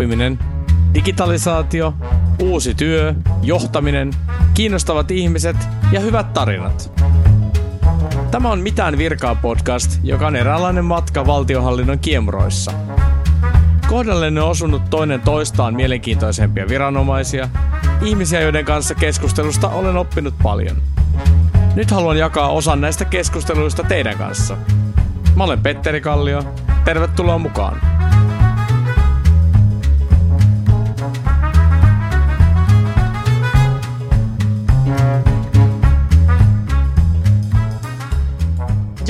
oppiminen, digitalisaatio, uusi työ, johtaminen, kiinnostavat ihmiset ja hyvät tarinat. Tämä on Mitään virkaa podcast, joka on eräänlainen matka valtiohallinnon kiemuroissa. Kohdallenne on osunut toinen toistaan mielenkiintoisempia viranomaisia, ihmisiä, joiden kanssa keskustelusta olen oppinut paljon. Nyt haluan jakaa osan näistä keskusteluista teidän kanssa. Mä olen Petteri Kallio. Tervetuloa mukaan.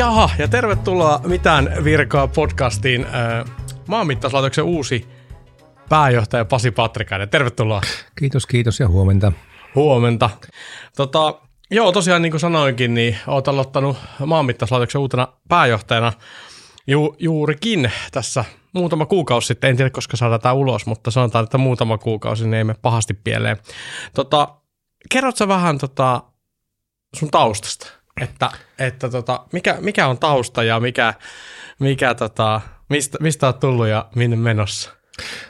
Jaha, ja tervetuloa Mitään virkaa podcastiin. Äh, Maanmittauslaitoksen uusi pääjohtaja Pasi Patrikainen. Tervetuloa. Kiitos, kiitos ja huomenta. Huomenta. Tota, joo, tosiaan niin kuin sanoinkin, niin olet aloittanut Maanmittauslaitoksen uutena pääjohtajana ju, juurikin tässä muutama kuukausi sitten. En tiedä, koska saadaan tämä ulos, mutta sanotaan, että muutama kuukausi, niin ei me pahasti pieleen. Tota, kerrotko vähän tota, sun taustasta? Että, että tota, mikä, mikä on tausta ja mikä, mikä tota, mistä, mistä olet tullut ja minne menossa?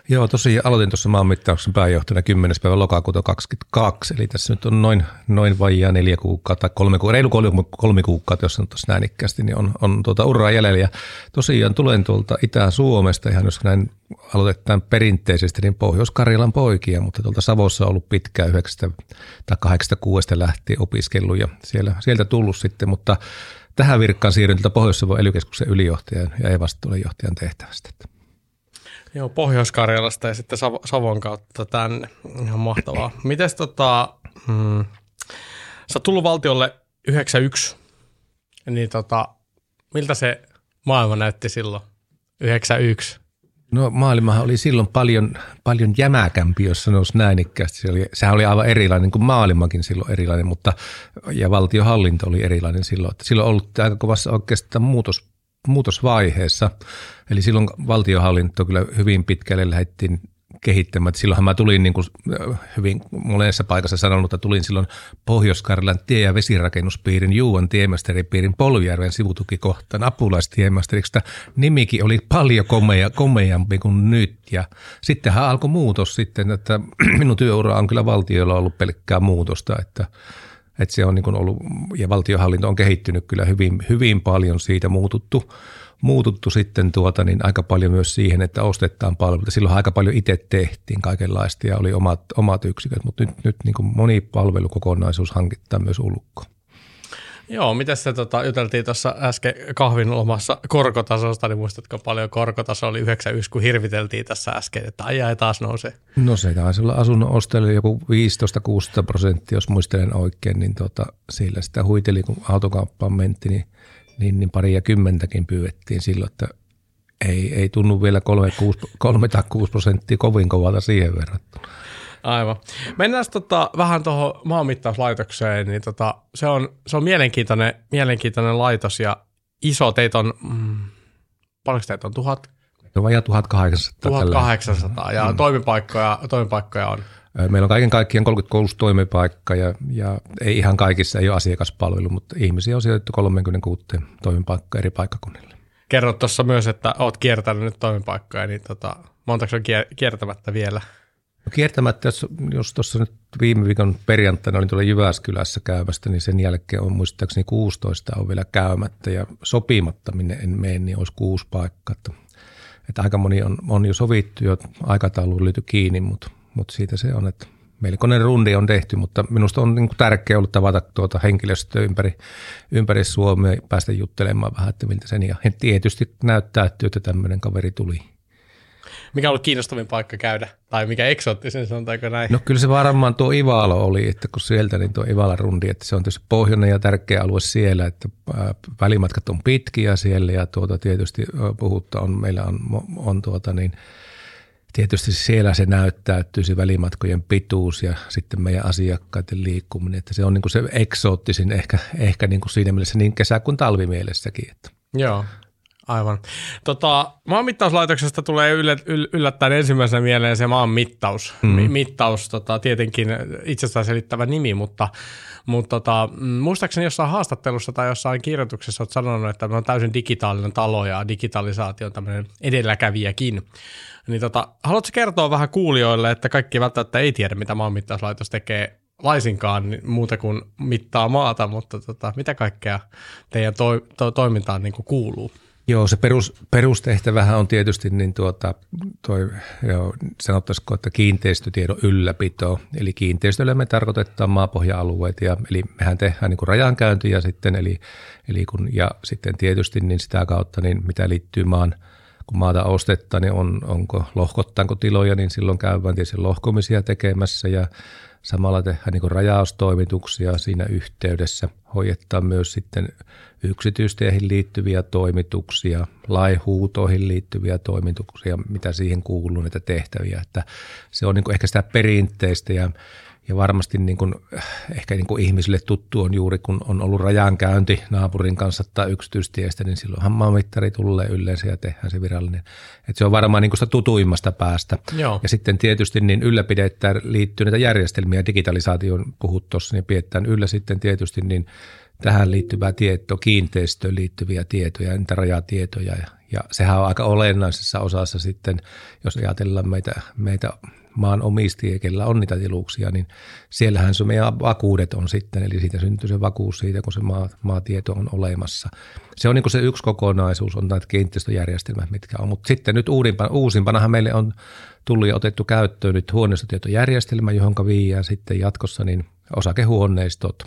Joo, tosiaan aloitin tuossa maanmittauksen pääjohtajana 10. päivä lokakuuta 2022, eli tässä nyt on noin, noin vajaa neljä kuukautta, kolme, reilu kolme, kolme kuukautta, jos sanotaan näin ikkästi, niin on, on tuota uraa jäljellä. Ja tosiaan tulen tuolta Itä-Suomesta, ihan jos näin aloitetaan perinteisesti, niin Pohjois-Karjalan poikia, mutta tuolta Savossa on ollut pitkään 9 tai 86 lähtien opiskellut ja siellä, sieltä tullut sitten, mutta tähän virkkaan siirryn tuolta Pohjois-Savon ely ylijohtajan ja ei-vastuullinen tehtävästä. Joo, Pohjois-Karjalasta ja sitten Savon kautta tänne. Ihan mahtavaa. Mites tota, hmm, sä oot tullut valtiolle 91, niin tota, miltä se maailma näytti silloin 91? No maailmahan oli silloin paljon, paljon jämäkämpi, jos sanoisi näin ikkästi. Se oli, sehän oli aivan erilainen kuin maailmakin silloin erilainen, mutta ja valtiohallinto oli erilainen silloin. Että silloin ollut aika kovassa oikeastaan muutos, muutosvaiheessa. Eli silloin valtiohallinto kyllä hyvin pitkälle lähdettiin kehittämään. Silloinhan mä tulin niin kuin hyvin monessa paikassa sanonut, että tulin silloin Pohjois-Karjalan tie- ja vesirakennuspiirin Juuan tiemestaripiirin Polvijärven sivutukikohtaan apulaistiemästeriksi. Nimikin oli paljon komea, komeampi kuin nyt ja sittenhän alkoi muutos sitten, että minun työura on kyllä valtiolla ollut pelkkää muutosta, että että se on niin ollut, ja valtiohallinto on kehittynyt kyllä hyvin, hyvin paljon siitä muututtu, muututtu sitten tuota, niin aika paljon myös siihen, että ostetaan palveluita. Silloin aika paljon itse tehtiin kaikenlaista ja oli omat, omat yksiköt, mutta nyt, nyt niin moni palvelukokonaisuus hankittaa myös ulkoa. Joo, miten se tota, juteltiin tuossa äsken kahvin omassa korkotasosta, niin muistatko paljon korkotaso oli 91, kun hirviteltiin tässä äsken, että ai taas nousee? No se taisi olla asunnon ostajille joku 15-16 prosenttia, jos muistelen oikein, niin tota, sillä sitä huiteli, kun autokauppaan mentiin, niin, niin, niin pari ja kymmentäkin pyydettiin silloin, että ei, ei tunnu vielä 3, 6, 3 tai 6 prosenttia kovin kovalta siihen verrattuna. Aivan. Mennään tota, vähän tuohon maanmittauslaitokseen, niin tota, se, on, se on mielenkiintoinen, mielenkiintoinen laitos ja iso. Teitä on, mm, paljonko teitä on? Tuhat? No vajaa 1800. 1800 ja mm. toimipaikkoja, toimipaikkoja on? Meillä on kaiken kaikkiaan 36 toimipaikkaa ja, ja ei ihan kaikissa ei ole asiakaspalvelu, mutta ihmisiä on sijoitettu 36 toimipaikkaa eri paikkakunnille. Kerrot tuossa myös, että olet kiertänyt nyt toimipaikkoja, niin tota, montako on kiertämättä vielä – No kiertämättä, jos, jos tuossa nyt viime viikon perjantaina olin tuolla Jyväskylässä käymästä, niin sen jälkeen on muistaakseni 16 on vielä käymättä ja sopimatta, minne en mene, niin olisi kuusi paikkaa. Että, että aika moni on, on jo sovittu jo aikatauluun liity kiinni, mutta, mutta siitä se on, että melkoinen rundi on tehty, mutta minusta on niin tärkeää ollut tavata tuota henkilöstöä ympäri, ympäri Suomea ja päästä juttelemaan vähän, että miltä sen. Ja tietysti näyttää, että tämmöinen kaveri tuli mikä on ollut kiinnostavin paikka käydä? Tai mikä eksoottisen, sanotaanko näin? No kyllä se varmaan tuo Ivalo oli, että kun sieltä niin tuo Ivala rundi, että se on tietysti pohjoinen ja tärkeä alue siellä, että välimatkat on pitkiä siellä ja tuota tietysti puhutta on, meillä on, on tuota niin, tietysti siellä se näyttäytyy se välimatkojen pituus ja sitten meidän asiakkaiden liikkuminen, että se on niin kuin se eksoottisin ehkä, ehkä niin kuin siinä mielessä niin kesä- kuin talvimielessäkin. Että. Joo, Aivan. Tota, maanmittauslaitoksesta tulee yllättäen ensimmäisenä mieleen se maanmittaus. Mm. mittaus, tota, tietenkin itsestään selittävä nimi, mutta, Mutta tota, mm, muistaakseni jossain haastattelussa tai jossain kirjoituksessa olet sanonut, että me on täysin digitaalinen talo ja digitalisaatio on tämmöinen edelläkävijäkin. Niin tota, haluatko kertoa vähän kuulijoille, että kaikki välttämättä ei tiedä, mitä maanmittauslaitos tekee laisinkaan muuta kuin mittaa maata, mutta tota, mitä kaikkea teidän to, to, toimintaan niin kuuluu? Joo, se perus, perustehtävähän on tietysti niin tuota, toi, joo, sanottaisiko, että kiinteistötiedon ylläpito. Eli kiinteistölle me tarkoitetaan maapohja-alueet, ja, eli mehän tehdään niin rajankäyntiä sitten, eli, eli kun, ja sitten tietysti niin sitä kautta, niin mitä liittyy maan – kun maata ostetaan, niin on, onko, lohkottaanko tiloja, niin silloin käydään tietysti lohkomisia tekemässä ja samalla tehdään niin rajaustoimituksia siinä yhteydessä. Hoidetaan myös sitten yksityisteihin liittyviä toimituksia, laihuutoihin liittyviä toimituksia, mitä siihen kuuluu näitä tehtäviä. Että se on niin ehkä sitä perinteistä ja ja varmasti niin kuin, ehkä niin kuin ihmisille tuttu on juuri, kun on ollut rajankäynti naapurin kanssa tai yksityistiestä, niin silloinhan maamittari tulee yleensä ja tehdään se virallinen. Et se on varmaan niin kuin sitä tutuimmasta päästä. Joo. Ja sitten tietysti niin ylläpidetään liittyy näitä järjestelmiä, digitalisaation puhut tuossa, niin pidetään yllä sitten tietysti niin tähän liittyvää tietoa, kiinteistöön liittyviä tietoja, niitä rajatietoja. Ja, ja sehän on aika olennaisessa osassa sitten, jos ajatellaan meitä, meitä maan omistajia, kellä on niitä tiluuksia, niin siellähän se meidän vakuudet on sitten, eli siitä syntyy se vakuus siitä, kun se maa, maatieto on olemassa. Se on niin se yksi kokonaisuus, on näitä kiinteistöjärjestelmät, mitkä on, mutta sitten nyt uusimpana, uusimpanahan meille on tullut ja otettu käyttöön nyt huoneistotietojärjestelmä, johon viiään sitten jatkossa niin osakehuoneistot.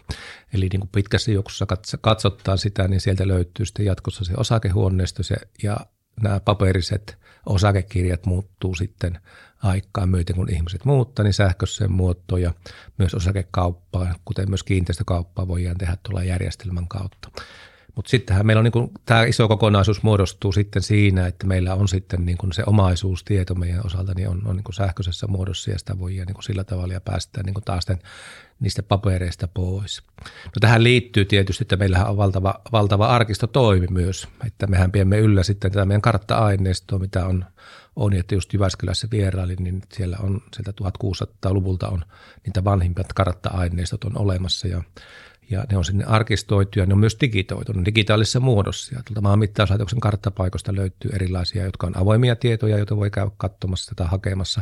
Eli niin kuin pitkässä juoksussa katsotaan sitä, niin sieltä löytyy sitten jatkossa se osakehuoneisto se, ja nämä paperiset osakekirjat muuttuu sitten aikaa myöten, kun ihmiset muuttaa, niin sähköiseen muotoon ja myös osakekauppaa, kuten myös kiinteistökauppaa voidaan tehdä tuolla järjestelmän kautta. Mutta sittenhän meillä on niin tämä iso kokonaisuus muodostuu sitten siinä, että meillä on sitten niin kuin se omaisuustieto meidän osalta niin on, on niin kuin sähköisessä muodossa ja sitä voidaan niin kuin sillä tavalla ja päästä niin kuin taas niistä papereista pois. No tähän liittyy tietysti, että meillähän on valtava, valtava arkistotoimi myös, että mehän pidämme yllä sitten tätä meidän kartta-aineistoa, mitä on, on että just Jyväskylässä vierailin, niin siellä on sieltä 1600-luvulta on niitä vanhimpat kartta-aineistot on olemassa ja ja ne on sinne arkistoitu ja ne on myös digitoitu digitaalisessa muodossa. Ja tuolta maanmittauslaitoksen karttapaikoista löytyy erilaisia, jotka on avoimia tietoja, joita voi käydä katsomassa tai hakemassa.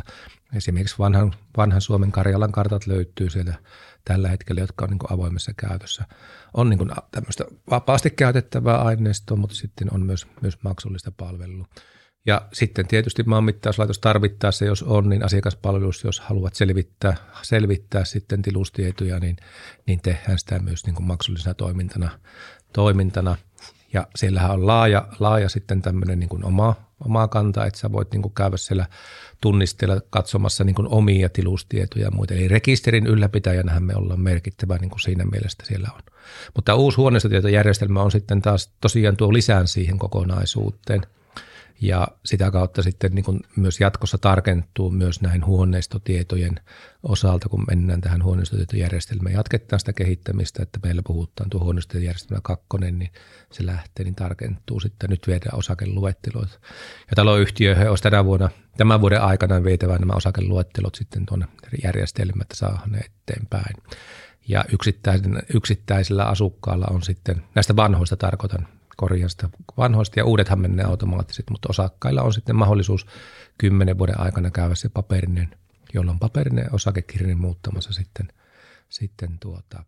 Esimerkiksi vanhan, vanhan Suomen Karjalan kartat löytyy sieltä tällä hetkellä, jotka on niin avoimessa käytössä. On niin tämmöistä vapaasti käytettävää aineistoa, mutta sitten on myös, myös maksullista palvelua. Ja sitten tietysti maanmittauslaitos tarvittaessa, jos on, niin asiakaspalvelus, jos haluat selvittää, selvittää sitten tilustietoja, niin, niin tehdään sitä myös niin kuin maksullisena toimintana, toimintana. Ja siellähän on laaja, laaja sitten tämmöinen niin kuin oma, oma kanta, että sä voit niin kuin käydä siellä tunnisteella katsomassa niin kuin omia tilustietoja ja muita. Eli rekisterin ylläpitäjänähän me ollaan merkittävä niin kuin siinä mielessä siellä on. Mutta uusi huoneistotietojärjestelmä on sitten taas tosiaan tuo lisään siihen kokonaisuuteen – ja sitä kautta sitten niin kuin myös jatkossa tarkentuu myös näin huoneistotietojen osalta, kun mennään tähän huoneistotietojärjestelmään. Jatketaan sitä kehittämistä, että meillä puhutaan tuo huoneistotietojärjestelmä kakkonen, niin se lähtee, niin tarkentuu sitten. Nyt viedään osakeluettelot. Ja taloyhtiöihin olisi tänä vuonna, tämän vuoden aikana vietävä nämä osakeluettelot sitten tuonne järjestelmään, että saa ne eteenpäin. Ja yksittäisillä asukkaalla on sitten, näistä vanhoista tarkoitan, korjasta vanhoista ja uudethan menee automaattisesti, mutta osakkailla on sitten mahdollisuus kymmenen vuoden aikana käydä se paperinen, jolloin paperinen osakekirjan muuttamassa sitten, sitten tuota,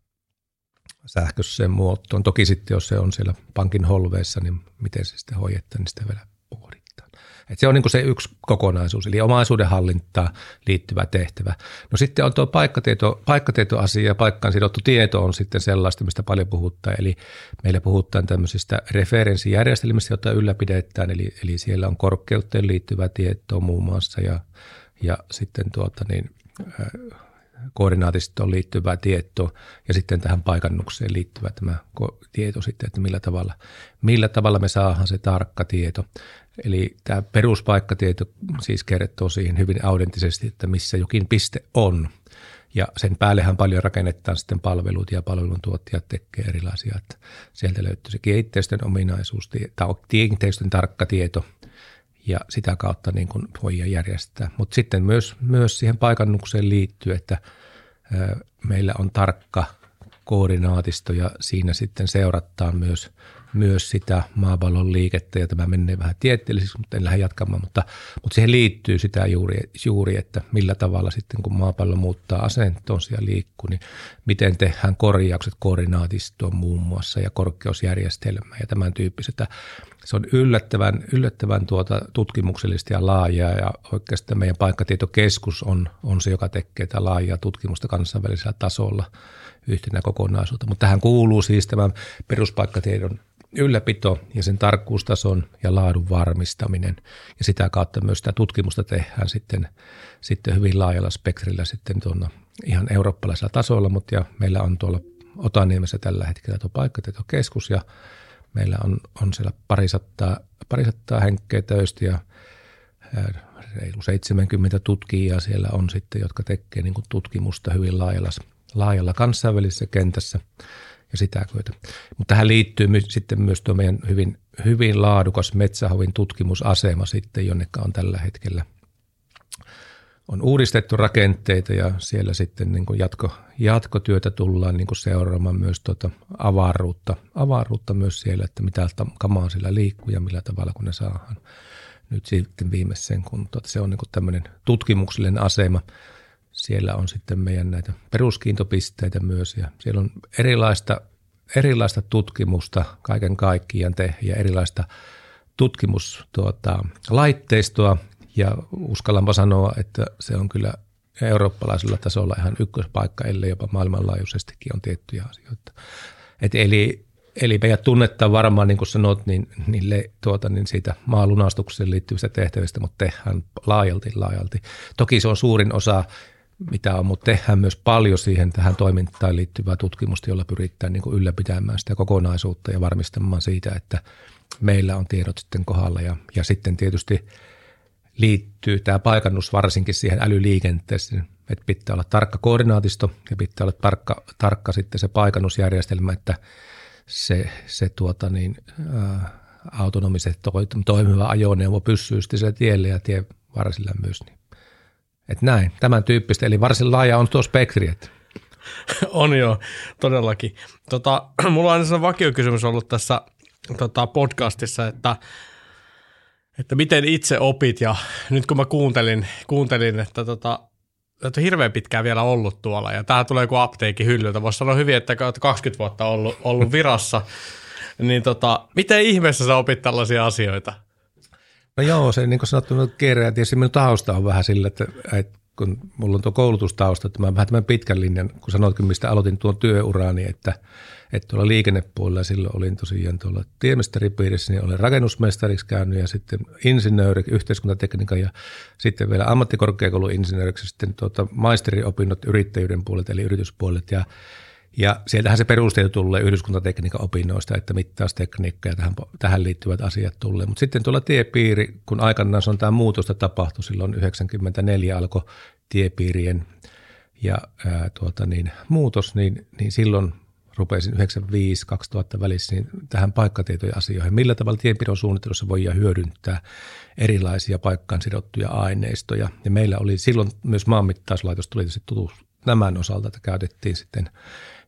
sähköiseen muotoon. Toki sitten, jos se on siellä pankin holveissa, niin miten se sitten hoidetaan, niin sitä vielä et se on niin se yksi kokonaisuus, eli omaisuuden hallintaan liittyvä tehtävä. No sitten on tuo paikkatieto, paikkatietoasia ja paikkaan sidottu tieto on sitten sellaista, mistä paljon puhutaan. Eli meillä puhutaan tämmöisistä referenssijärjestelmistä, joita ylläpidetään, eli, eli siellä on korkeuteen liittyvä tieto muun muassa ja, ja sitten tuota niin, koordinaatistoon liittyvää tietoa ja sitten tähän paikannukseen liittyvä tämä tieto sitten, että millä tavalla, millä tavalla me saadaan se tarkka tieto. Eli tämä peruspaikkatieto siis kertoo siihen hyvin autenttisesti, että missä jokin piste on. Ja sen päällehän paljon rakennetaan sitten palvelut ja palveluntuottajat tekee erilaisia, että sieltä löytyy se kiinteistön ominaisuus tai kiinteistön tarkka tieto ja sitä kautta niin kuin voidaan järjestää. Mutta sitten myös, myös siihen paikannukseen liittyy, että meillä on tarkka koordinaatisto ja siinä sitten seurataan myös, myös sitä maapallon liikettä ja tämä menee vähän tieteelliseksi, mutta en lähde jatkamaan, mutta, mutta siihen liittyy sitä juuri, juuri, että millä tavalla sitten kun maapallo muuttaa asentonsa ja liikkuu, niin miten tehdään korjaukset koordinaatistoon muun muassa ja korkeusjärjestelmää ja tämän tyyppiset. Se on yllättävän, yllättävän tuota tutkimuksellista ja laajaa ja oikeastaan meidän paikkatietokeskus on, on se, joka tekee tätä laajaa tutkimusta kansainvälisellä tasolla – yhtenä kokonaisuutta. Mutta tähän kuuluu siis tämä peruspaikkatiedon ylläpito ja sen tarkkuustason ja laadun varmistaminen. Ja sitä kautta myös sitä tutkimusta tehdään sitten, sitten hyvin laajalla spektrillä sitten tuonna ihan eurooppalaisella tasolla, mutta ja meillä on tuolla Otaniemessä tällä hetkellä tuo paikkatietokeskus ja meillä on, on siellä parisattaa, parisattaa henkeä töistä ja reilu 70 tutkijaa siellä on sitten, jotka tekee niin tutkimusta hyvin laajalla laajalla kansainvälisessä kentässä ja sitä myötä. Mutta tähän liittyy my, sitten myös tuo meidän hyvin, hyvin laadukas metsähovin tutkimusasema sitten, jonne on tällä hetkellä on uudistettu rakenteita ja siellä sitten niin kuin jatko, jatkotyötä tullaan niin kuin seuraamaan myös tuota avaruutta, avaruutta myös siellä, että mitä kamaa sillä liikkuu ja millä tavalla kun ne saadaan nyt sitten viimeiseen kuntoon. Se on niin kuin tämmöinen tutkimuksellinen asema – siellä on sitten meidän näitä peruskiintopisteitä myös ja siellä on erilaista, erilaista tutkimusta kaiken kaikkiaan tehdä ja erilaista tutkimuslaitteistoa tuota, ja uskallanpa sanoa, että se on kyllä eurooppalaisella tasolla ihan ykköspaikka, ellei jopa maailmanlaajuisestikin on tiettyjä asioita. Et eli, eli meidät tunnettaa varmaan, niin kuin sanot, niin, niin, le, tuota, niin siitä maalunastukseen liittyvistä tehtävistä, mutta tehdään laajalti, laajalti. Toki se on suurin osa mitä on, mutta tehdään myös paljon siihen tähän toimintaan liittyvää tutkimusta, jolla pyritään niin kuin ylläpitämään sitä kokonaisuutta ja varmistamaan siitä, että meillä on tiedot sitten kohdalla. Ja, ja sitten tietysti liittyy tämä paikannus varsinkin siihen älyliikenteeseen, että pitää olla tarkka koordinaatisto ja pitää olla tarkka, tarkka sitten se paikannusjärjestelmä, että se, se tuota niin, ää, autonomisesti toimiva ajoneuvo pysyy sitten tielle ja tie varsilla myös. Niin et näin, tämän tyyppistä, eli varsin laaja on tuo spektri. Että. on joo, todellakin. Tota, mulla on aina vakiokysymys ollut tässä tota, podcastissa, että, että miten itse opit ja nyt kun mä kuuntelin, kuuntelin että tota, että on hirveän pitkään vielä ollut tuolla ja tämä tulee kuin apteekin hyllyltä. Voisi sanoa hyvin, että 20 vuotta ollut, ollut virassa. niin tota, miten ihmeessä sä opit tällaisia asioita? No joo, se niin kuin sanottu, no kerran, tietysti minun tausta on vähän sillä, että, että kun mulla on tuo koulutustausta, että mä vähän tämän pitkän linjan, kun sanoitkin, mistä aloitin tuon työurani, että, että tuolla liikennepuolella silloin olin tosiaan tuolla tiemestaripiirissä, niin olen rakennusmestariksi käynyt ja sitten insinööri, yhteiskuntatekniikan ja sitten vielä ammattikorkeakoulun insinööriksi sitten tuota maisteriopinnot yrittäjyyden puolelta eli yrityspuolelta. Ja ja sieltähän se perusteet tulee yhdyskuntatekniikan opinnoista, että mittaustekniikka ja tähän, tähän liittyvät asiat tulee. Mutta sitten tuolla tiepiiri, kun aikanaan on tämä muutosta tapahtui, silloin 94 alkoi tiepiirien ja ää, tuota niin, muutos, niin, niin silloin rupesin 95-2000 välissä niin tähän paikkatietojen asioihin. Millä tavalla tienpidon suunnittelussa voidaan hyödyntää erilaisia paikkaan sidottuja aineistoja. Ja meillä oli silloin myös maanmittauslaitos tuli tutus nämän osalta, että käytettiin sitten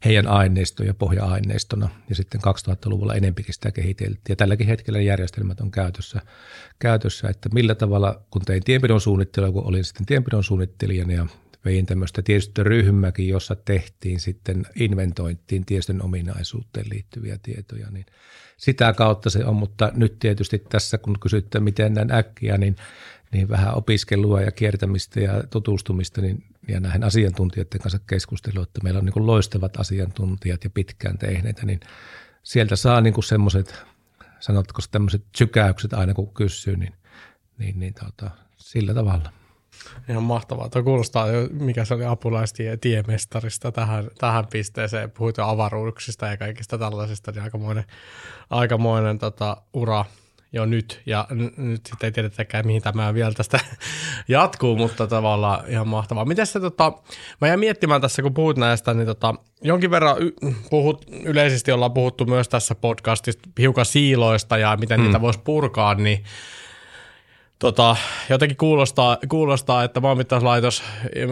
heidän aineistoja pohja-aineistona ja sitten 2000-luvulla enempikin sitä kehiteltiin. Ja tälläkin hetkellä järjestelmät on käytössä, käytössä että millä tavalla, kun tein tienpidon suunnittelua, kun olin sitten tienpidon suunnittelijana ja vein tämmöistä tiestöryhmäkin, jossa tehtiin sitten inventointiin tiestön ominaisuuteen liittyviä tietoja, niin sitä kautta se on, mutta nyt tietysti tässä kun kysytte, miten näin äkkiä, niin, niin vähän opiskelua ja kiertämistä ja tutustumista, niin ja näihin asiantuntijoiden kanssa keskustelua, että meillä on niin loistavat asiantuntijat ja pitkään tehneitä, niin sieltä saa niin semmoiset, sanotko tämmöiset sykäykset aina kun kysyy, niin, niin, niin tota, sillä tavalla. Ihan mahtavaa. Tuo kuulostaa, mikä se oli apulaistiemestarista tähän, tähän pisteeseen. Puhuit jo avaruuksista ja kaikista tällaisista, niin aikamoinen, aikamoinen tota, ura jo nyt, ja n- nyt sitten ei tiedetäkään, mihin tämä vielä tästä jatkuu, mutta tavallaan ihan mahtavaa. Miten se, tota, mä jäin miettimään tässä, kun puhut näistä, niin tota, jonkin verran y- puhut, yleisesti ollaan puhuttu myös tässä podcastista hiukan siiloista ja miten mm. niitä voisi purkaa, niin Tota, jotenkin kuulostaa, kuulostaa, että maanmittauslaitos,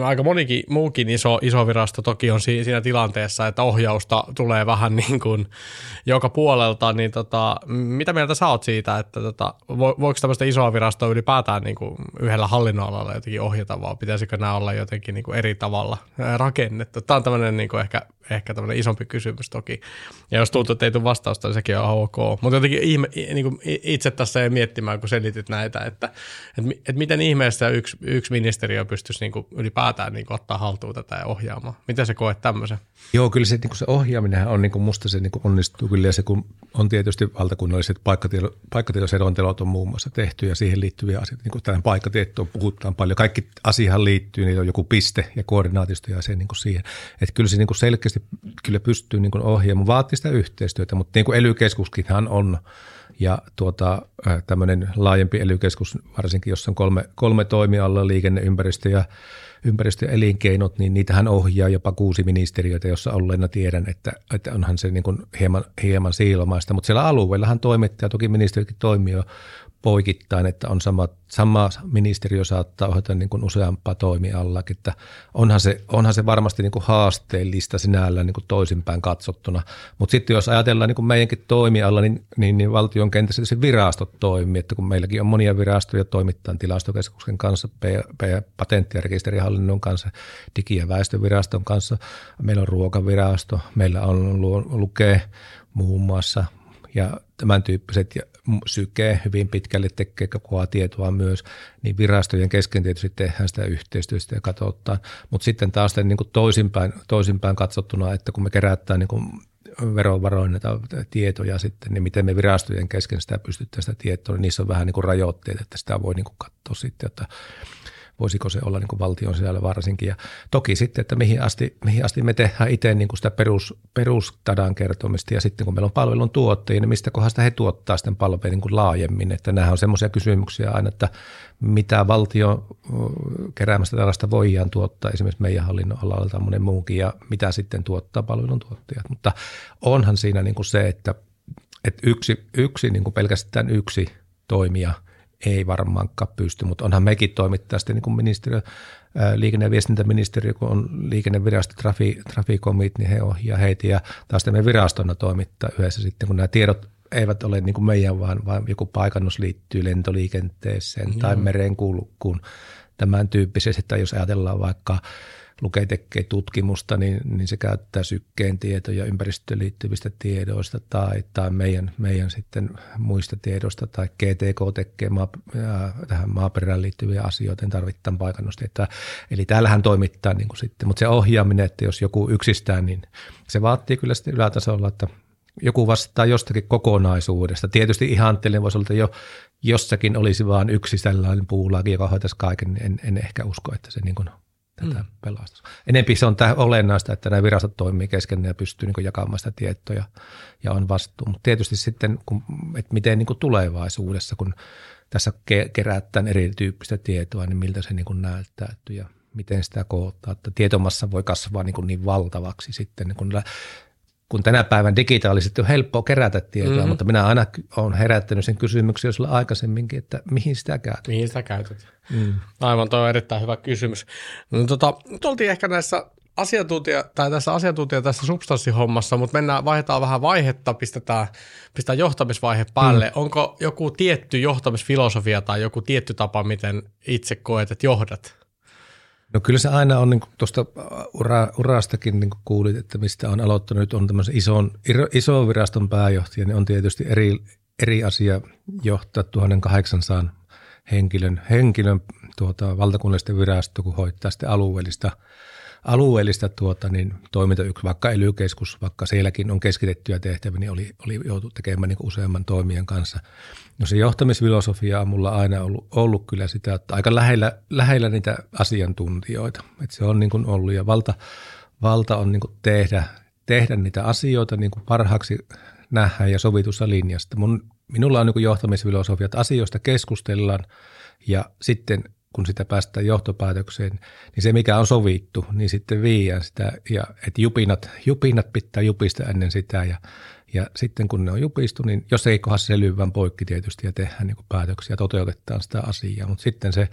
aika monikin muukin iso, iso virasto toki on siinä tilanteessa, että ohjausta tulee vähän niin kuin joka puolelta, niin tota, mitä mieltä sä oot siitä, että tota, voiko tämmöistä isoa virastoa ylipäätään niin kuin yhdellä hallinnonalalla jotenkin ohjata, vai pitäisikö nämä olla jotenkin niin kuin eri tavalla rakennettu? Tämä on tämmöinen niin kuin ehkä ehkä tämmöinen isompi kysymys toki. Ja jos tuntuu, että ei tule vastausta, niin sekin on ok. Mutta jotenkin ihme, niin kuin itse tässä ei miettimään, kun selitit näitä, että, että, että miten ihmeessä yksi, yksi ministeriö pystyisi niin kuin ylipäätään niin kuin ottaa haltuun tätä ja ohjaamaan. Miten se koet tämmöisen? Joo, kyllä se, niin kuin se ohjaaminen on niin kuin musta se niin kuin onnistuu kyllä ja se kun on tietysti valtakunnalliset paikkatieto, paikkatietoselontelot on muun muassa tehty ja siihen liittyviä asioita, niin kuin tähän paikkatietoon puhutaan paljon. Kaikki asiaan liittyy, niin on joku piste ja koordinaatisto ja se niin kuin siihen. Että kyllä se niin kuin selkeästi kyllä pystyy niin ohjaamaan, vaatii sitä yhteistyötä, mutta niin kuin ely on ja tuota, tämmöinen laajempi ely varsinkin jos on kolme, kolme toimialaa, liikenne, ympäristö ja ympäristö- ja elinkeinot, niin niitähän ohjaa jopa kuusi ministeriötä, jossa olleena tiedän, että, että onhan se niin kuin hieman, hieman siilomaista. Mutta siellä alueellahan toimittaja, toki ministeriökin toimii jo poikittain, että on sama, sama ministeriö saattaa ohjata niin kuin useampaa toimiallakin, että onhan se, onhan se varmasti niin kuin haasteellista sinällään niin kuin toisinpäin katsottuna, mutta sitten jos ajatellaan niin kuin meidänkin toimialla, niin, niin, niin valtion kentässä se virastot toimii, että kun meilläkin on monia virastoja toimittaan tilastokeskuksen kanssa, patentti- ja rekisterihallinnon kanssa, digi- ja väestöviraston kanssa, meillä on ruokavirasto, meillä on lukee muun muassa ja tämän tyyppiset syke hyvin pitkälle tekee koko tietoa myös, niin virastojen kesken tietysti tehdään sitä yhteistyöstä ja katsotaan. Mutta sitten taas niin kuin toisinpäin, toisinpäin katsottuna, että kun me kerätään niin kuin verovaroin näitä tietoja sitten, niin miten me virastojen kesken sitä pystytään sitä tietoa, niin niissä on vähän niin kuin rajoitteet, että sitä voi niin kuin katsoa sitten, että voisiko se olla niin kuin valtion sisällä varsinkin. Ja toki sitten, että mihin asti, mihin asti me tehdään itse niin kuin sitä perus, perustadan kertomista ja sitten kun meillä on palvelun tuottajia, niin mistä kohdasta he tuottaa sitten palvelun niin kuin laajemmin. Että nämä on semmoisia kysymyksiä aina, että mitä valtio keräämästä tällaista voidaan tuottaa esimerkiksi meidän hallinnon alalla tai monen muukin ja mitä sitten tuottaa palvelun tuottajat. Mutta onhan siinä niin kuin se, että, että yksi, yksi niin kuin pelkästään yksi toimija – ei varmaankaan pysty, mutta onhan mekin toimittaa sitten niin kuin ministeriö, liikenne- ja viestintäministeriö, kun on liikennevirasto, trafi, trafikomit, niin he ohjaa heitä ja taas me virastona toimittaa yhdessä sitten, kun nämä tiedot eivät ole niin kuin meidän, vaan, vaan joku paikannus liittyy lentoliikenteeseen mm. tai merenkulkuun, tämän tyyppisesti, että jos ajatellaan vaikka Luke tekee tutkimusta, niin, niin se käyttää sykkeen tietoja ympäristöön liittyvistä tiedoista tai, tai meidän, meidän sitten muista tiedoista tai GTK tekee maa, tähän maaperään liittyviä asioita, tarvitaan paikannusta. Että, eli täällähän toimittaa niin kuin sitten, mutta se ohjaaminen, että jos joku yksistään, niin se vaatii kyllä sitten ylätasolla, että joku vastaa jostakin kokonaisuudesta. Tietysti ihanteellinen voisi olla, että jo jossakin olisi vain yksi sellainen puulaki, joka hoitaisi kaiken, niin en, en ehkä usko, että se niin kuin tätä mm. pelastusta. Enempi se on olennaista, että nämä virastot toimii kesken ja pystyy niin jakamaan sitä tietoa ja on vastuu. Mutta tietysti sitten, kun, että miten niin tulevaisuudessa, kun tässä ke- kerätään erityyppistä tietoa, niin miltä se niin näyttäytyy ja miten sitä koottaa. Että tietomassa voi kasvaa niin, niin valtavaksi sitten, niin kun kun tänä päivän digitaalisesti on helppo kerätä tietoa, mm-hmm. mutta minä aina olen herättänyt sen kysymyksen jos aikaisemminkin, että mihin sitä käytät. Mihin sitä käytät. Mm. Aivan, tuo on erittäin hyvä kysymys. No, tota, nyt oltiin ehkä näissä asiantuntija, tai tässä asiantuntija tässä substanssihommassa, mutta mennään, vaihdetaan vähän vaihetta, pistetään, pistetään johtamisvaihe päälle. Mm. Onko joku tietty johtamisfilosofia tai joku tietty tapa, miten itse koet, että johdat? No kyllä se aina on, niin tuosta ura, urastakin niin kuulit, että mistä on aloittanut, on tämmöisen ison, iso viraston pääjohtaja, niin on tietysti eri, eri asia johtaa 1800 henkilön, henkilön tuota, valtakunnallisten virasto, kun hoitaa sitten alueellista – alueellista tuota, niin toimintayksi, vaikka ely vaikka sielläkin on keskitettyjä tehtäviä, niin oli, oli joutu tekemään niin useamman toimijan kanssa. No se johtamisfilosofia on mulla aina ollut, ollut kyllä sitä, että aika lähellä, lähellä niitä asiantuntijoita. Että se on niin kuin ollut ja valta, valta on niin kuin tehdä, tehdä niitä asioita niin kuin parhaaksi nähdään ja sovitussa linjasta. Mun, minulla on niin johtamisfilosofia, että asioista keskustellaan ja sitten kun sitä päästään johtopäätökseen, niin se mikä on sovittu, niin sitten viiään sitä, ja että jupinat, jupinat pitää jupista ennen sitä, ja, Ja sitten kun ne on jupistu, niin jos ei kohdassa se lyy poikki tietysti ja tehdään niin päätöksiä toteutetaan sitä asiaa. Mutta sitten se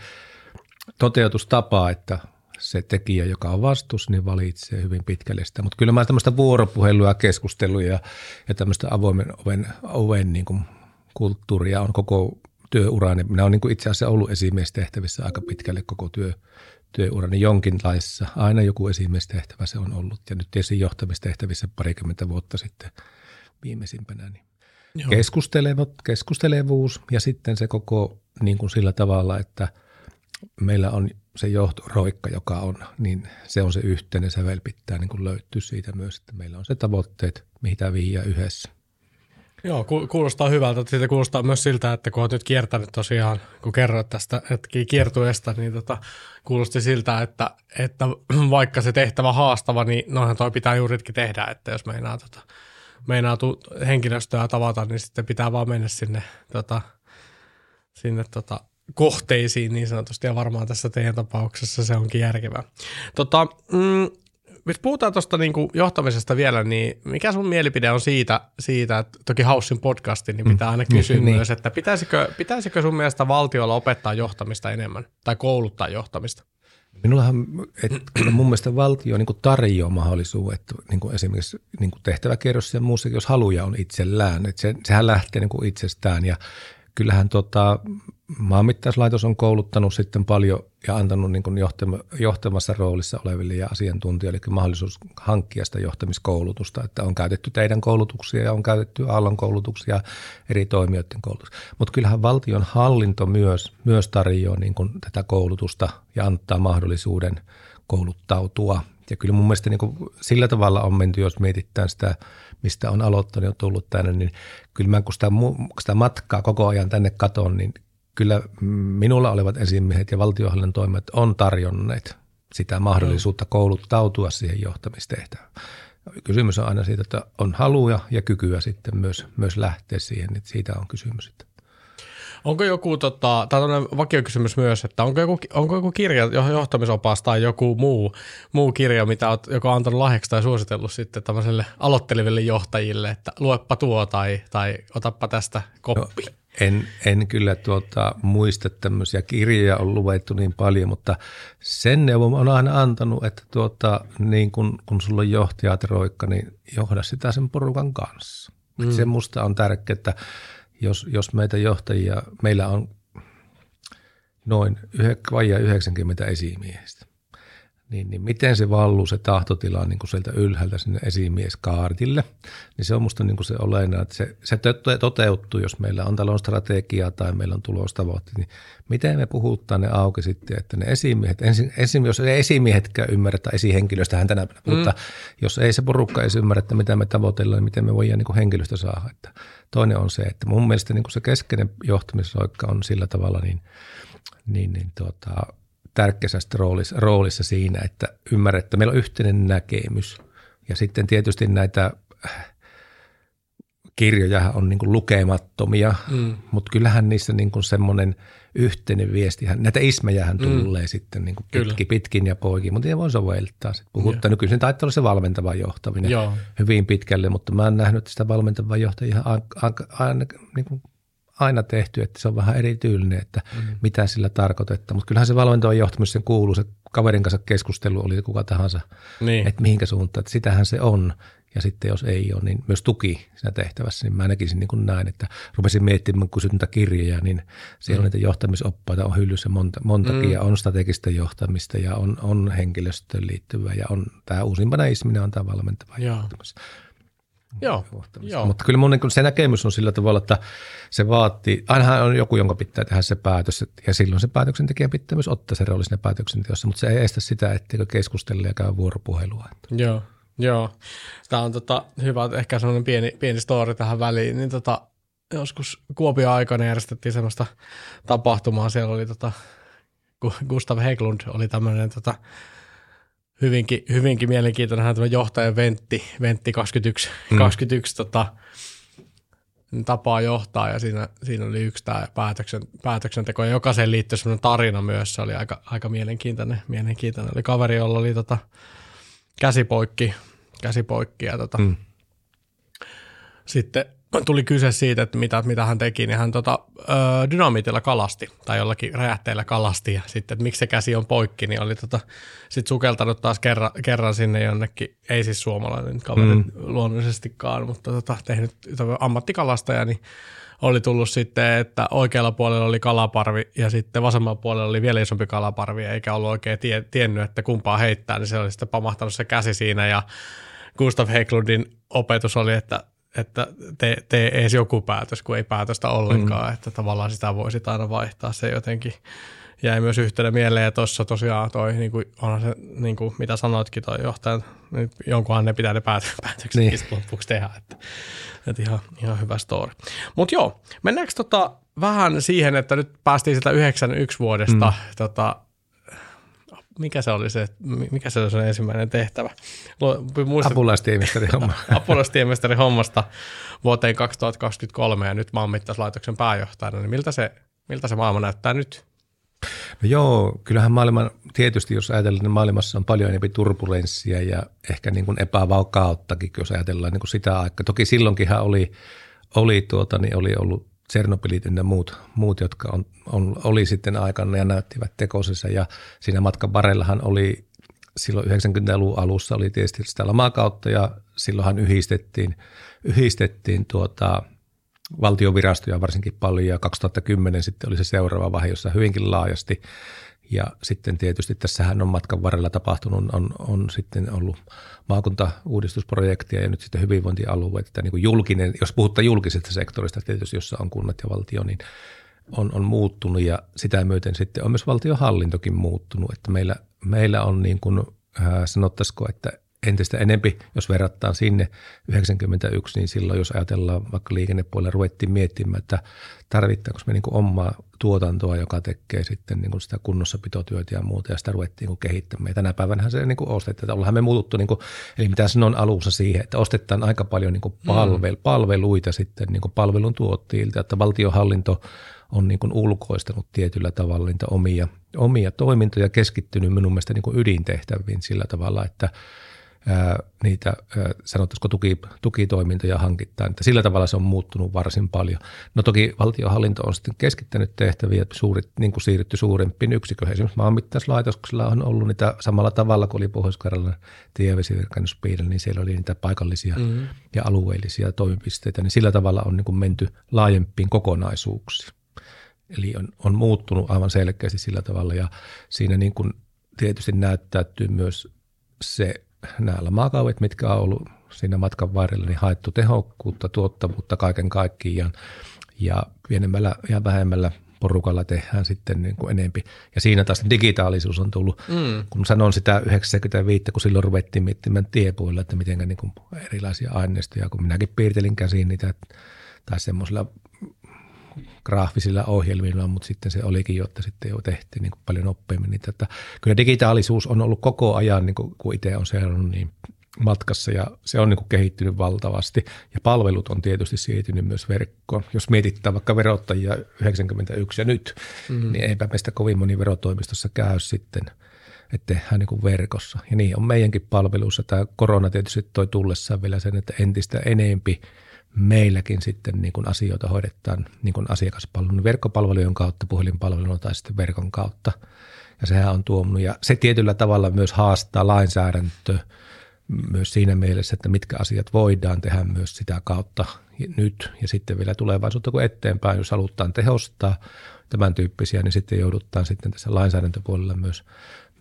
toteutustapa, että se tekijä, joka on vastuussa, niin valitsee hyvin pitkälle sitä. Mutta kyllä mä tämmöistä vuoropuhelua ja keskustelua ja, tämmöistä avoimen oven, oven niin kulttuuria on koko työurani. Minä olen niin kuin itse asiassa ollut esimiestehtävissä aika pitkälle koko työ, työurani jonkinlaisessa. Aina joku esimiestehtävä se on ollut ja nyt tietysti johtamistehtävissä parikymmentä vuotta sitten viimeisimpänä. Niin keskustelevuus ja sitten se koko niin kuin sillä tavalla, että meillä on se johtoroikka, joka on, niin se on se yhteinen sävel pitää niin kuin löytyä siitä myös, että meillä on se tavoitteet, mitä viiä yhdessä. Joo, kuulostaa hyvältä. Siitä kuulostaa myös siltä, että kun olet nyt kiertänyt tosiaan, kun kerroit tästä kiertueesta, niin tota, kuulosti siltä, että, että vaikka se tehtävä haastava, niin noinhan toi pitää juuritkin tehdä, että jos meinaa, tota, meinaa tu- henkilöstöä tavata, niin sitten pitää vaan mennä sinne, tota, sinne tota, kohteisiin niin sanotusti, ja varmaan tässä teidän tapauksessa se onkin järkevää. Tota, mm, jos puhutaan tuosta niin johtamisesta vielä, niin mikä sun mielipide on siitä, siitä että toki Haussin podcasti, niin pitää aina mm, kysyä mm, myös, että pitäisikö, pitäisikö sun mielestä valtiolla opettaa johtamista enemmän tai kouluttaa johtamista? Minullahan, että kyllä mun mielestä valtio niin tarjoaa mahdollisuuden, että niin esimerkiksi niin kuin tehtäväkierros ja muussakin, jos haluja on itsellään, että se, sehän lähtee niin itsestään ja kyllähän tota, maanmittauslaitos on kouluttanut sitten paljon ja antanut niin kuin johtavassa roolissa oleville ja asiantuntijoille mahdollisuus hankkia sitä johtamiskoulutusta, että on käytetty teidän koulutuksia ja on käytetty Aallon koulutuksia eri toimijoiden koulutuksia. Mutta kyllähän valtion hallinto myös, myös tarjoaa niin kuin tätä koulutusta ja antaa mahdollisuuden kouluttautua. Ja kyllä mun mielestä niin kuin sillä tavalla on menty, jos mietitään sitä, mistä on aloittanut ja tullut tänne, niin kyllä mä kun sitä, kun sitä matkaa koko ajan tänne katon, niin kyllä minulla olevat esimiehet ja valtiohallinnon toimet on tarjonneet sitä mahdollisuutta kouluttautua siihen johtamistehtävään. Kysymys on aina siitä, että on haluja ja kykyä sitten myös, myös lähteä siihen, että siitä on kysymys. Onko joku, tota, tai on vakiokysymys myös, että onko joku, onko joku kirja, johtamisopas tai joku muu, muu kirja, mitä olet joko antanut lahjaksi tai suositellut sitten tämmöiselle aloitteleville johtajille, että luepa tuo tai, tai otappa tästä koppi? No, en, en kyllä tuota, muista tämmöisiä kirjoja on luettu niin paljon, mutta sen neuvon on aina antanut, että tuota, niin kun, kun sulla on johtajat roikka, niin johda sitä sen porukan kanssa. Mm. Se musta on tärkeää, että jos, jos meitä johtajia, meillä on noin vajaa 90 esimiestä, niin, niin miten se valluu se tahtotila niin kuin sieltä ylhäältä sinne esimieskaartille, niin se on musta niin kuin se olennainen, että se, se toteutuu, jos meillä on talon strategia tai meillä on tulostavoitteet, niin miten me puhuttaa ne auki sitten, että ne esimiehet, ensin, ensin, jos ei esimiehetkään ymmärrä, tai esihenkilöstähän tänä päivänä, mm. mutta jos ei se porukka edes ymmärrä, että mitä me tavoitellaan, niin miten me voidaan niin kuin henkilöstä saada. Että toinen on se, että mun mielestä niin kuin se keskeinen johtamisloikka on sillä tavalla niin, niin, niin tuota, tärkeässä roolissa, roolissa siinä, että ymmärrät, että meillä on yhteinen näkemys. Ja sitten tietysti näitä äh, kirjoja on niin kuin lukemattomia, mm. mutta kyllähän niissä niin kuin semmoinen yhteinen viesti, näitä ismejähän mm. tulee sitten niin kuin pitkin, pitkin ja poikin, mutta ei voi soveltaa. Puhuttaa nykyisin taitaa olla se valmentava johtaminen Joo. hyvin pitkälle, mutta mä oon nähnyt sitä valmentavaa johtajia aina niin kuin aina tehty, että se on vähän erityylinen, että mm. mitä sillä tarkoitetta. Mutta kyllähän se valmentavan johtaminen sen kuuluu, se kaverin kanssa keskustelu oli kuka tahansa, niin. että mihinkä suuntaan, että sitähän se on. Ja sitten jos ei ole, niin myös tuki siinä tehtävässä, niin mä näkisin niin kuin näin, että rupesin miettimään, kun niitä kirjoja, niin siellä mm. on niitä johtamisoppaita, on hyllyssä monta, montakin, mm. ja on strategista johtamista, ja on, on henkilöstöön liittyvää, ja on tämä uusimpana isminen on tämä valmentava johtamista. Joo, joo. Mutta kyllä mun niin se näkemys on sillä tavalla, että se vaatii, ainahan on joku, jonka pitää tehdä se päätös, ja silloin se päätöksentekijä pitää myös ottaa se rooli siinä päätöksenteossa, mutta se ei estä sitä, etteikö keskustella ja käy vuoropuhelua. Joo, joo. Tämä on tota, hyvä, ehkä sellainen pieni, pieni story tähän väliin, niin tota, joskus Kuopion aikana järjestettiin sellaista tapahtumaa, siellä oli tota, Gustav Heglund oli tämmöinen tota, hyvinkin, hyvinkin mielenkiintoinen tämä johtajan Ventti, Ventti 21, mm. 21 tota, tapaa johtaa ja siinä, siinä oli yksi tämä päätöksen, päätöksenteko ja jokaiseen liittyy sellainen tarina myös, se oli aika, aika mielenkiintoinen, mielenkiintoinen. Oli kaveri, jolla oli tota, käsipoikki, käsipoikki ja tota, mm. sitten tuli kyse siitä, että mitä, mitä hän teki, niin hän tota, ö, dynamiitilla kalasti tai jollakin räjähteillä kalasti ja sitten, että miksi se käsi on poikki, niin oli tota, sitten sukeltanut taas kerran, kerran sinne jonnekin, ei siis suomalainen kaveri mm. luonnollisestikaan, mutta tota, tehnyt ammattikalastaja, niin oli tullut sitten, että oikealla puolella oli kalaparvi ja sitten vasemmalla puolella oli vielä isompi kalaparvi, eikä ollut oikein tie, tiennyt, että kumpaa heittää, niin se oli sitten pamahtanut se käsi siinä ja Gustav Heiklundin opetus oli, että että tee, tee edes joku päätös, kun ei päätöstä ollenkaan, mm. että tavallaan sitä voisi aina vaihtaa se jotenkin. Jäi myös yhtenä mieleen, ja tuossa tosiaan toi, niin kuin, onhan se, niin kuin, mitä sanoitkin, toi johtajan, niin jonkunhan ne pitää ne päätökset niin. lopuksi tehdä, että, että ihan, ihan hyvä story. Mutta joo, mennäänkö tota vähän siihen, että nyt päästiin sitä 91 vuodesta mm. tota, mikä se oli se, mikä se oli se ensimmäinen tehtävä? Muistat, Apulaistiemestari homma. Apulaistiemestari hommasta vuoteen 2023 ja nyt maanmittauslaitoksen pääjohtajana, niin miltä se, miltä se maailma näyttää nyt? No joo, kyllähän maailman, tietysti jos ajatellaan, niin maailmassa on paljon enemmän turbulenssia ja ehkä niin kuin epävakauttakin, jos ajatellaan niin kuin sitä aikaa. Toki silloinkinhan oli, oli, tuota, niin oli ollut Tsernobylit ja muut, muut jotka on, on, oli sitten aikana ja näyttivät tekosensa. Ja siinä matkan varrellahan oli silloin 90-luvun alussa oli tietysti sitä lamakautta ja silloinhan yhdistettiin, yhdistettiin tuota, valtiovirastoja varsinkin paljon ja 2010 sitten oli se seuraava vaihe, jossa hyvinkin laajasti ja sitten tietysti tässähän on matkan varrella tapahtunut, on, on sitten ollut maakuntauudistusprojektia ja nyt sitten hyvinvointialueet, että niin julkinen, jos puhutaan julkisesta sektorista tietysti, jossa on kunnat ja valtio, niin on, on muuttunut ja sitä myöten sitten on myös valtiohallintokin muuttunut, että meillä, meillä on niin kuin, äh, sanottaisiko, että entistä enempi, jos verrataan sinne 91, niin silloin jos ajatellaan vaikka liikennepuolella ruvettiin miettimään, että tarvittaanko me niin kuin omaa tuotantoa, joka tekee sitten niin kuin sitä kunnossapitotyötä ja muuta, ja sitä ruvettiin niin kehittämään. Ja tänä päivänä se niin ostettiin, että ollaan me muututtu, niin kuin, eli mitä sanon alussa siihen, että ostetaan aika paljon niin kuin palvel, mm. palveluita sitten niin kuin palvelun tuottajilta, että valtiohallinto on niin kuin ulkoistanut tietyllä tavalla niitä omia, omia toimintoja, keskittynyt minun mielestä niin kuin ydintehtäviin sillä tavalla, että – niitä sanottaisiko tuki, tukitoimintoja hankittaa. Että sillä tavalla se on muuttunut varsin paljon. No toki valtiohallinto on sitten keskittänyt tehtäviä, suurit, niin kuin siirrytty suurempiin yksiköihin. Esimerkiksi maanmittauslaitoksella on ollut niitä samalla tavalla kuin oli Pohjois-Karjalan tievesivirkannuspiirillä, niin siellä oli niitä paikallisia mm-hmm. ja alueellisia toimipisteitä. Niin sillä tavalla on niin kuin menty laajempiin kokonaisuuksiin. Eli on, on muuttunut aivan selkeästi sillä tavalla ja siinä niin kuin tietysti näyttäytyy myös se näillä maakauvet, mitkä on ollut siinä matkan varrella, niin haettu tehokkuutta, tuottavuutta kaiken kaikkiaan ja pienemmällä ja vähemmällä porukalla tehdään sitten niin kuin enempi. Ja siinä taas digitaalisuus on tullut, mm. kun sanon sitä 95, kun silloin ruvettiin miettimään tiepuilla, että miten niin kuin erilaisia aineistoja, kun minäkin piirtelin käsiin niitä tai semmoisilla graafisilla ohjelmilla, mutta sitten se olikin, jotta sitten jo tehtiin niin kuin paljon nopeammin niitä. Että kyllä digitaalisuus on ollut koko ajan, niin kuin, kun itse on seurannut, niin matkassa ja se on niin kuin kehittynyt valtavasti ja palvelut on tietysti siirtynyt myös verkkoon. Jos mietitään vaikka verottajia 91 ja nyt, mm-hmm. niin eipä meistä kovin moni verotoimistossa käy sitten, että tehdään niin verkossa. Ja niin on meidänkin palveluissa. Tämä korona tietysti toi tullessaan vielä sen, että entistä enempi – meilläkin sitten niin kuin asioita hoidetaan niin kuin asiakaspalvelun verkkopalvelujen kautta, puhelinpalvelun tai sitten verkon kautta. Ja sehän on tuomunut. Ja se tietyllä tavalla myös haastaa lainsäädäntö myös siinä mielessä, että mitkä asiat voidaan tehdä myös sitä kautta nyt ja sitten vielä tulevaisuutta kuin eteenpäin. Jos halutaan tehostaa tämän tyyppisiä, niin sitten joudutaan sitten tässä lainsäädäntöpuolella myös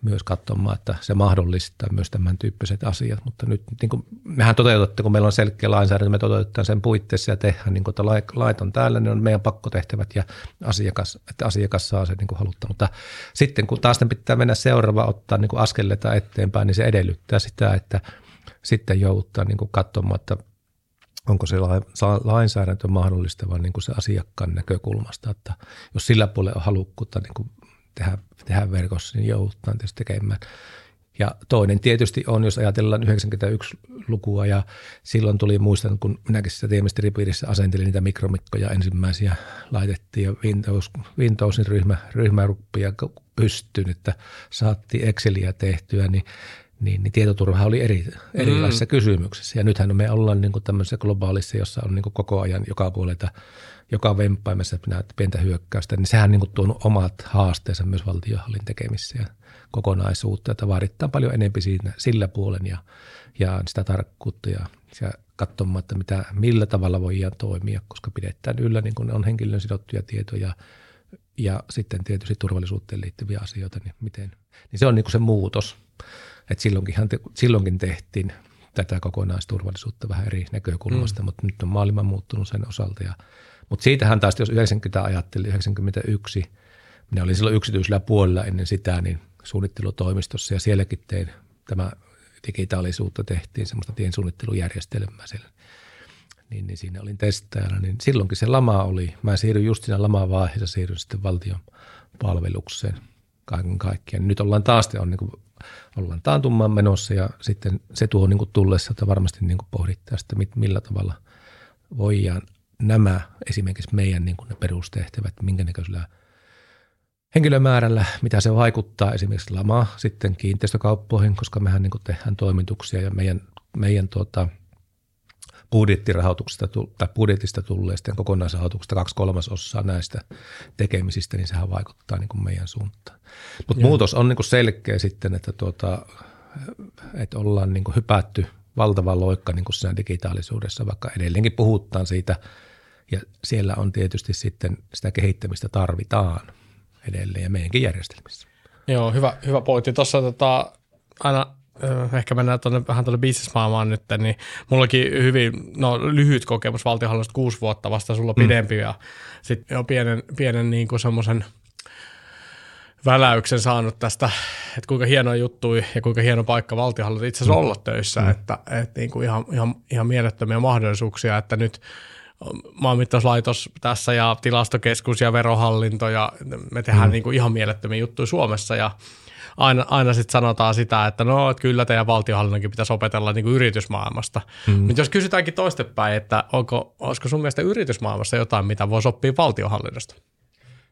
myös katsomaan, että se mahdollistaa myös tämän tyyppiset asiat. Mutta nyt niin kuin, mehän toteutetaan, kun meillä on selkeä lainsäädäntö, me toteutetaan sen puitteissa ja tehdään, niin kuin, että lait on täällä, niin on meidän pakkotehtävät ja asiakas, että asiakas saa sen niin kuin haluttaa. Mutta sitten kun taas pitää mennä seuraava ottaa niin askeleita eteenpäin, niin se edellyttää sitä, että sitten joudutaan niin kuin katsomaan, että onko se lainsäädäntö mahdollistava niin kuin se asiakkaan näkökulmasta, että jos sillä puolella on halukkuutta niin kuin tehdä, tehdä verkossa, niin joudutaan tietysti tekemään. Ja toinen tietysti on, jos ajatellaan 91-lukua ja silloin tuli, muistan, kun minäkin sitä tiemestiripiirissä asentelin niitä mikromikkoja ensimmäisiä, laitettiin ja Windows, Windowsin ryhmä, ryhmäruppia pystyyn, että saattiin Exceliä tehtyä, niin niin, niin tietoturva oli eri, erilaisissa mm. kysymyksissä. Ja nythän me ollaan niin kuin tämmöisessä globaalissa, jossa on niin kuin koko ajan joka puolelta, joka vempaimessa pientä hyökkäystä, niin sehän on niin tuonut omat haasteensa myös valtiohallin tekemissä ja kokonaisuutta, että vaaditaan paljon enemmän siinä, sillä puolen ja, ja sitä tarkkuutta ja, ja katsomaan, että mitä, millä tavalla voidaan toimia, koska pidetään yllä niin kuin on henkilön sidottuja tietoja ja sitten tietysti turvallisuuteen liittyviä asioita, niin, miten, niin se on niin se muutos. Et silloinkin, silloinkin tehtiin tätä kokonaisturvallisuutta vähän eri näkökulmasta, mm. mutta nyt on maailma muuttunut sen osalta. Ja, mutta siitähän taas, jos 90 ajatteli, 91, minä olin silloin yksityisellä puolella ennen sitä, niin suunnittelutoimistossa ja sielläkin tein tämä digitaalisuutta tehtiin, semmoista tiensuunnittelujärjestelmää siellä. Niin, niin siinä olin testaajana, niin silloinkin se lama oli. Mä siirryin just siinä lama-vaiheessa, siirryin sitten valtion palvelukseen kaiken kaikkiaan. Nyt ollaan taas, on niin kuin, ollaan taantumaan menossa ja sitten se tuo niin kuin tullessa, että varmasti niin kuin pohdittaa sitä, millä tavalla voidaan nämä esimerkiksi meidän niin kuin ne perustehtävät, minkä näköisellä – henkilömäärällä, mitä se vaikuttaa esimerkiksi lama sitten kiinteistökauppoihin, koska mehän niin tehdään toimituksia ja meidän, meidän tuota, budjettirahoituksesta tai budjetista tulleista kokonaisrahoituksesta kaksi kolmasosaa näistä tekemisistä, niin sehän vaikuttaa niin kuin meidän suuntaan. Mutta muutos on niin kuin selkeä sitten, että, tuota, että ollaan niin kuin hypätty valtava loikka niin kuin siinä digitaalisuudessa, vaikka edelleenkin puhutaan siitä ja siellä on tietysti sitten sitä kehittämistä tarvitaan – edelleen ja meidänkin järjestelmissä. Joo, hyvä, hyvä pointti. Tuossa tota, aina ehkä mennään tuonne, vähän tuonne bisnesmaailmaan nyt, niin mullakin hyvin no, lyhyt kokemus valtionhallinnosta kuusi vuotta vasta, sulla mm. pidempi ja sitten jo pienen, pienen niin kuin semmoisen väläyksen saanut tästä, että kuinka hieno juttu ja kuinka hieno paikka valtionhallinto itse asiassa mm. olla töissä, mm. että, että niin kuin ihan, ihan, ihan mielettömiä mahdollisuuksia, että nyt maanmittauslaitos tässä ja tilastokeskus ja verohallinto ja me tehdään mm. niin kuin ihan mielettömiä juttuja Suomessa ja aina, aina sitten sanotaan sitä, että no että kyllä teidän valtiohallinnonkin pitäisi opetella niin kuin yritysmaailmasta. Mm. Mutta jos kysytäänkin toistepäin, että onko, olisiko sun mielestä yritysmaailmassa jotain, mitä voisi oppia valtiohallinnosta?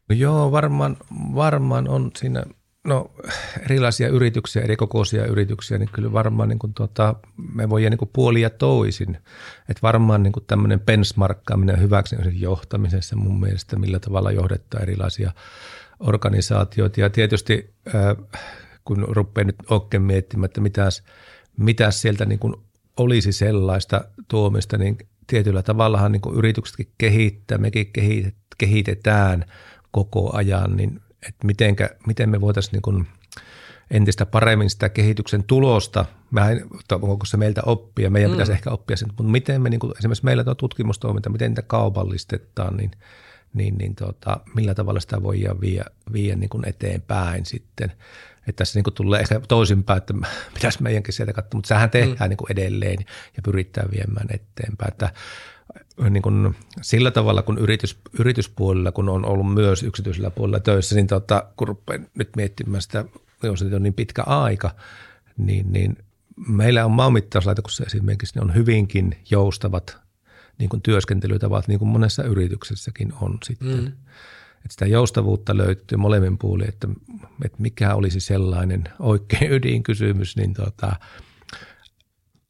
No joo, varmaan, varmaan on siinä – No erilaisia yrityksiä, eri kokoisia yrityksiä, niin kyllä varmaan niin kuin tuota, me voidaan niin kuin puolia toisin. Että varmaan niin kuin tämmöinen benchmarkkaaminen hyväksi johtamisessa mun mielestä, millä tavalla johdetaan erilaisia organisaatioita. Ja tietysti äh, kun rupeaa nyt oikein miettimään, että mitäs, mitäs sieltä niin kuin olisi sellaista tuomista, niin tietyllä tavallahan niin kuin yrityksetkin kehittää, mekin kehitetään koko ajan, niin että mitenkä, miten me voitaisiin niin kuin entistä paremmin sitä kehityksen tulosta, mä en, onko se meiltä oppia, meidän mm. pitäisi ehkä oppia sen, mutta miten me niin kuin, esimerkiksi meillä tuo tutkimustoiminta, miten niitä kaupallistetaan, niin, niin, niin tota, millä tavalla sitä voidaan viedä, viedä niin kuin eteenpäin sitten. Että tässä niin kuin tulee ehkä toisinpäin, että pitäisi meidänkin sieltä katsoa, mutta sehän tehdään mm. niin kuin edelleen ja pyritään viemään eteenpäin. Että niin kuin sillä tavalla, kun yritys, yrityspuolella, kun on ollut myös yksityisellä puolella töissä, niin tota, kun rupean nyt miettimään sitä, jos se on niin pitkä aika, niin, niin meillä on maanmittauslaitoksessa esimerkiksi, niin on hyvinkin joustavat niin kuin työskentelytavat, niin kuin monessa yrityksessäkin on sitten. Mm. Että sitä joustavuutta löytyy molemmin puolin, että, että mikä olisi sellainen oikein ydinkysymys, niin tota,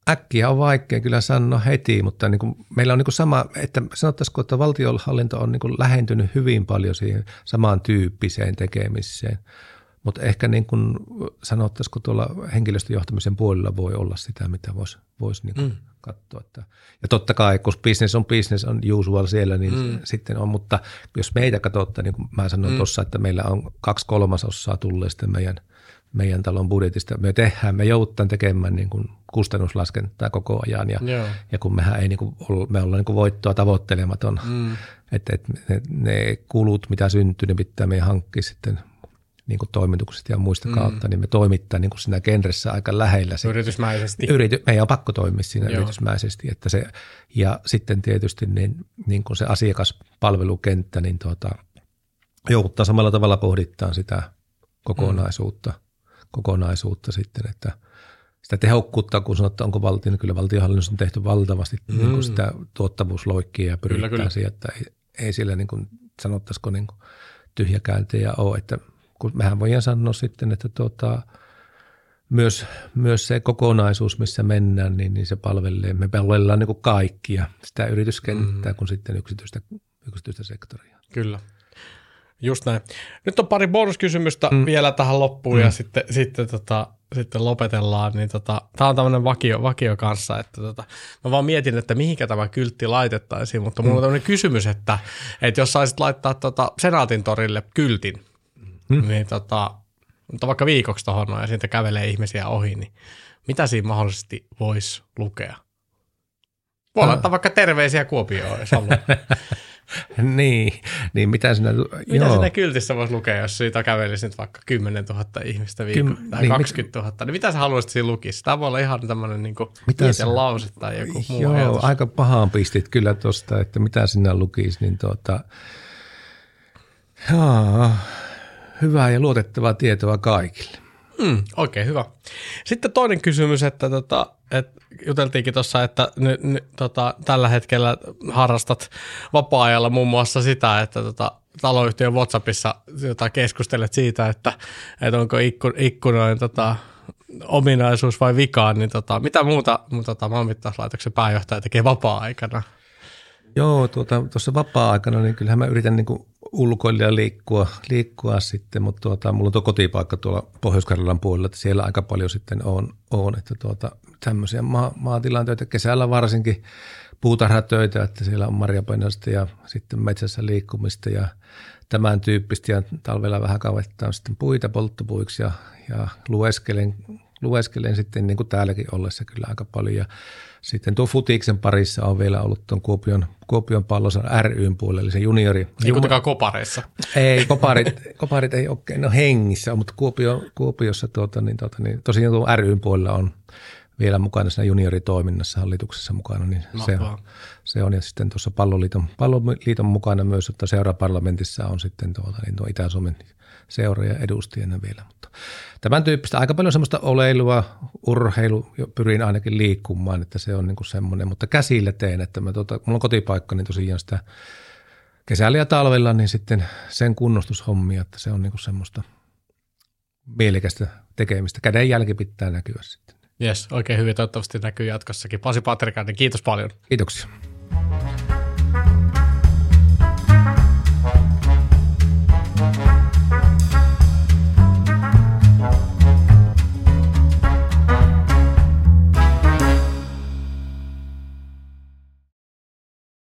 äkkiä on vaikea kyllä sanoa heti, mutta niin kuin meillä on niin kuin sama, että sanottaisiko, että valtionhallinto on niin kuin lähentynyt hyvin paljon siihen samaan tyyppiseen tekemiseen. Mutta ehkä niin kuin sanottaisiko tuolla henkilöstöjohtamisen puolella voi olla sitä, mitä voisi vois niin mm. katsoa. Että. Ja totta kai, kun business on business on usual siellä, niin mm. sitten on. Mutta jos meitä katsotaan, niin kuin mä sanoin mm. tuossa, että meillä on kaksi kolmasosaa tulleista meidän – meidän talon budjetista. Me tehdään, me joudutaan tekemään niin kuin kustannuslaskentaa koko ajan ja, Joo. ja kun mehän ei niin kuin, me ollaan niin kuin voittoa tavoittelematon, mm. että, että ne, ne, kulut, mitä syntyy, ne pitää meidän hankkia sitten niin kuin toimituksista ja muista mm. kautta, niin me toimittaa niin kuin siinä genressä aika lähellä. Se, yritysmäisesti. Yrity, meidän on pakko toimia siinä Joo. yritysmäisesti. Että se, ja sitten tietysti niin, niin kuin se asiakaspalvelukenttä, niin tuota, jouduttaa samalla tavalla pohdittaa sitä kokonaisuutta. Mm kokonaisuutta sitten, että sitä tehokkuutta, kun sanotaan, onko valtio, niin kyllä valtionhallinnossa on tehty valtavasti mm. niin kuin sitä tuottavuusloikkia ja pyritään siihen, että ei, ei sillä niin kuin, sanottaisiko niin tyhjäkäyntejä ole, että kun mehän voidaan sanoa sitten, että tuota, myös, myös se kokonaisuus, missä mennään, niin, niin se palvelee. Me palvellaan niin kuin kaikkia, sitä yrityskenttää mm. kuin sitten yksityistä, yksityistä sektoria. Kyllä. Just näin. Nyt on pari bonuskysymystä mm. vielä tähän loppuun mm. ja sitten, sitten, tota, sitten lopetellaan. Niin tota, tämä on tämmöinen vakio, vakio kanssa, että tota, mä vaan mietin, että mihinkä tämä kyltti laitettaisiin, mutta mulla mm. on tämmöinen kysymys, että, että jos saisit laittaa tota Senaatin torille kyltin, mm. niin tota, mutta vaikka viikoksi tuohon ja siitä kävelee ihmisiä ohi, niin mitä siinä mahdollisesti voisi lukea? Voi laittaa vaikka terveisiä Kuopioon, jos haluaa. niin, niin mitä sinä... Mitä joo. siinä kyltissä voisi lukea, jos siitä kävelisi nyt vaikka 10 000 ihmistä viikolla Kym, tai niin, 20 000, niin mitä sä haluaisit siinä lukisi? Tämä voi olla ihan tämmöinen niin lause tai joku muu Joo, ajatus. aika pahaan pistit kyllä tuosta, että mitä sinä lukisi, niin tuota... Jaa, hyvää ja luotettavaa tietoa kaikille. Mm, Oikein hyvä. Sitten toinen kysymys, että tota, et juteltiinkin tuossa, että ny, ny, tota, tällä hetkellä harrastat vapaa-ajalla muun muassa sitä, että tota, taloyhtiön WhatsAppissa jota keskustelet siitä, että, että onko ikku, ikkunoin tota, ominaisuus vai vikaan, niin tota, mitä muuta tota, maanmittauslaitoksen pääjohtaja tekee vapaa-aikana? Joo, tuota, tuossa vapaa-aikana niin kyllähän mä yritän niin ulkoilla liikkua, liikkua sitten, mutta tuota, mulla on tuo kotipaikka tuolla pohjois puolella, että siellä aika paljon sitten on, on että tuota, tämmöisiä ma- maatilantöitä, kesällä varsinkin puutarhatöitä, että siellä on marjapainosta ja sitten metsässä liikkumista ja tämän tyyppistä. Ja talvella vähän kavettaa sitten puita polttopuiksi ja, ja lueskelen, lueskelen sitten niin kuin täälläkin ollessa kyllä aika paljon. Ja sitten tuo futiksen parissa on vielä ollut tuon Kuopion, Kuopion pallosan ryn puolella, eli se juniori. Ei kuitenkaan kopareissa. Ei, koparit, koparit ei ole no hengissä, mutta Kuopio, Kuopiossa tuota, niin, tuota, niin, tosiaan tuo ryn puolella on vielä mukana siinä junioritoiminnassa hallituksessa mukana, niin se on, se on. Ja sitten tuossa palloliiton, palloliiton mukana myös, että seuraparlamentissa on sitten tuota, niin tuo Itä-Suomen seuroja edustajana vielä. Mutta tämän tyyppistä aika paljon semmoista oleilua, urheilu, pyrin ainakin liikkumaan, että se on niin kuin semmoinen, mutta käsillä teen, että mä tuota, mulla on kotipaikka, niin tosiaan sitä kesällä ja talvella, niin sitten sen kunnostushommia, että se on niin kuin semmoista mielekästä tekemistä. Käden jälki pitää näkyä sitten. Yes, oikein hyvin. Toivottavasti näkyy jatkossakin. Pasi Patrikainen, kiitos paljon. Kiitoksia.